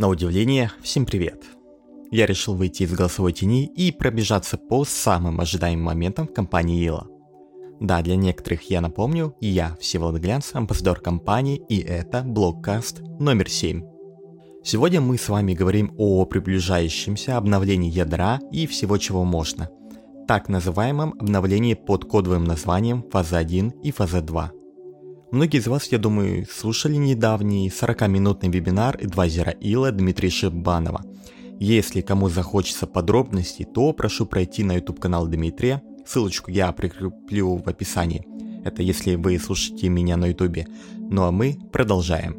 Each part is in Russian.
На удивление, всем привет! Я решил выйти из голосовой тени и пробежаться по самым ожидаемым моментам в компании Ила. Да, для некоторых я напомню, я Всеволод Глянц, амбассадор компании, и это блоккаст номер 7. Сегодня мы с вами говорим о приближающемся обновлении ядра и всего чего можно. Так называемом обновлении под кодовым названием фаза 1 и фаза 2 – Многие из вас, я думаю, слушали недавний 40-минутный вебинар адвайзера Ила Дмитрия Шибанова. Если кому захочется подробностей, то прошу пройти на YouTube канал Дмитрия. Ссылочку я прикреплю в описании. Это если вы слушаете меня на YouTube. Ну а мы продолжаем.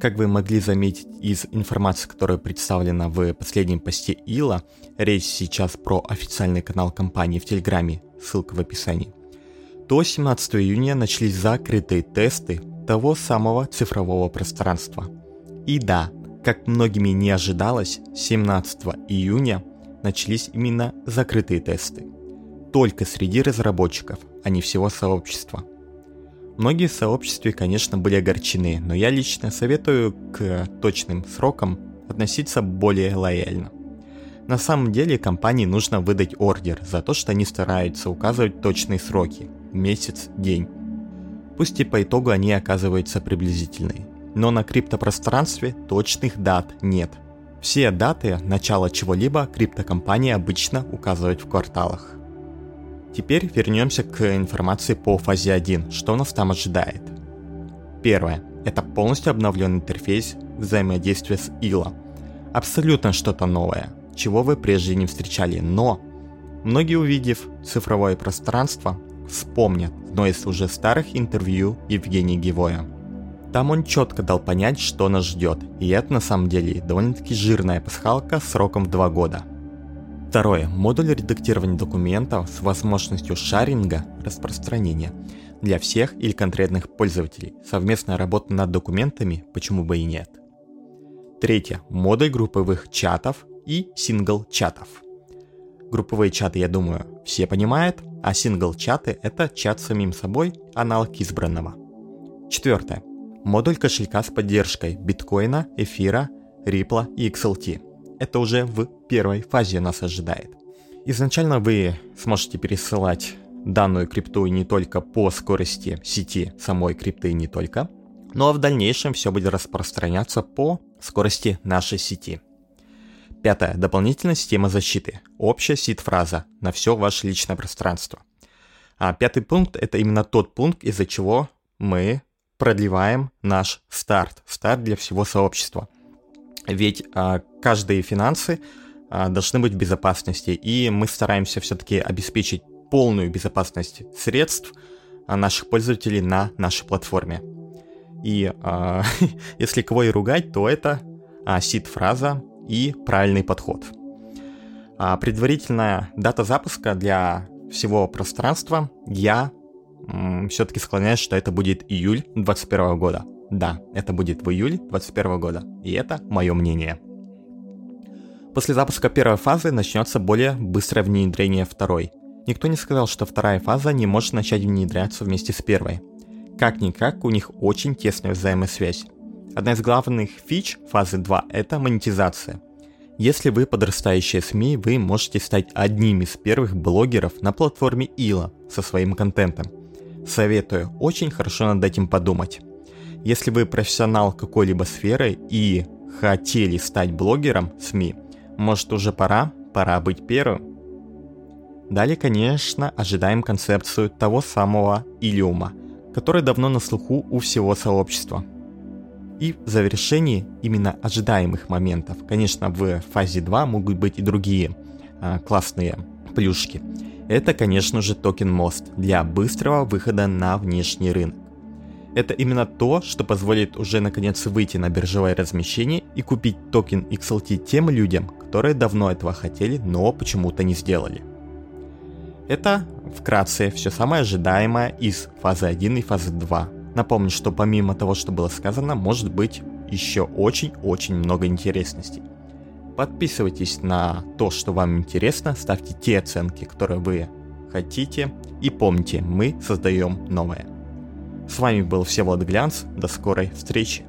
Как вы могли заметить из информации, которая представлена в последнем посте Ила, речь сейчас про официальный канал компании в Телеграме, ссылка в описании – до 17 июня начались закрытые тесты того самого цифрового пространства. И да, как многими не ожидалось, 17 июня начались именно закрытые тесты. Только среди разработчиков, а не всего сообщества. Многие в сообществе, конечно, были огорчены, но я лично советую к точным срокам относиться более лояльно. На самом деле компании нужно выдать ордер за то, что они стараются указывать точные сроки – месяц, день. Пусть и по итогу они оказываются приблизительные, но на криптопространстве точных дат нет. Все даты начала чего-либо криптокомпании обычно указывают в кварталах. Теперь вернемся к информации по фазе 1, что нас там ожидает. Первое. Это полностью обновленный интерфейс взаимодействия с ILO. Абсолютно что-то новое, чего вы прежде не встречали, но многие увидев цифровое пространство, вспомнят одно из уже старых интервью Евгения Гивоя. Там он четко дал понять, что нас ждет, и это на самом деле довольно-таки жирная пасхалка сроком в 2 года. Второе. Модуль редактирования документов с возможностью шаринга распространения для всех или конкретных пользователей. Совместная работа над документами, почему бы и нет. Третье. Модуль групповых чатов и сингл-чатов. Групповые чаты, я думаю, все понимают, а сингл-чаты — это чат с самим собой, аналог избранного. Четвертое. Модуль кошелька с поддержкой биткоина, эфира, рипла и XLT. Это уже в первой фазе нас ожидает. Изначально вы сможете пересылать данную крипту не только по скорости сети самой крипты не только, но в дальнейшем все будет распространяться по скорости нашей сети. Пятое. Дополнительная система защиты. Общая сид-фраза на все ваше личное пространство. А пятый пункт – это именно тот пункт, из-за чего мы продлеваем наш старт. Старт для всего сообщества. Ведь а, каждые финансы а, должны быть в безопасности, и мы стараемся все-таки обеспечить полную безопасность средств а, наших пользователей на нашей платформе. И а, если кого и ругать, то это а, сид-фраза и правильный подход. А предварительная дата запуска для всего пространства я все-таки склоняюсь, что это будет июль 2021 года. Да, это будет в июле 2021 года. И это мое мнение. После запуска первой фазы начнется более быстрое внедрение второй. Никто не сказал, что вторая фаза не может начать внедряться вместе с первой. Как-никак у них очень тесная взаимосвязь. Одна из главных фич фазы 2 – это монетизация. Если вы подрастающие СМИ, вы можете стать одним из первых блогеров на платформе Ила со своим контентом. Советую, очень хорошо над этим подумать. Если вы профессионал какой-либо сферы и хотели стать блогером СМИ, может уже пора, пора быть первым. Далее, конечно, ожидаем концепцию того самого Илиума, который давно на слуху у всего сообщества – и в завершении именно ожидаемых моментов. Конечно, в фазе 2 могут быть и другие а, классные плюшки. Это, конечно же, токен мост для быстрого выхода на внешний рынок. Это именно то, что позволит уже наконец выйти на биржевое размещение и купить токен XLT тем людям, которые давно этого хотели, но почему-то не сделали. Это вкратце все самое ожидаемое из фазы 1 и фазы 2 Напомню, что помимо того, что было сказано, может быть еще очень-очень много интересностей. Подписывайтесь на то, что вам интересно, ставьте те оценки, которые вы хотите, и помните, мы создаем новое. С вами был Всеволод Глянц, до скорой встречи.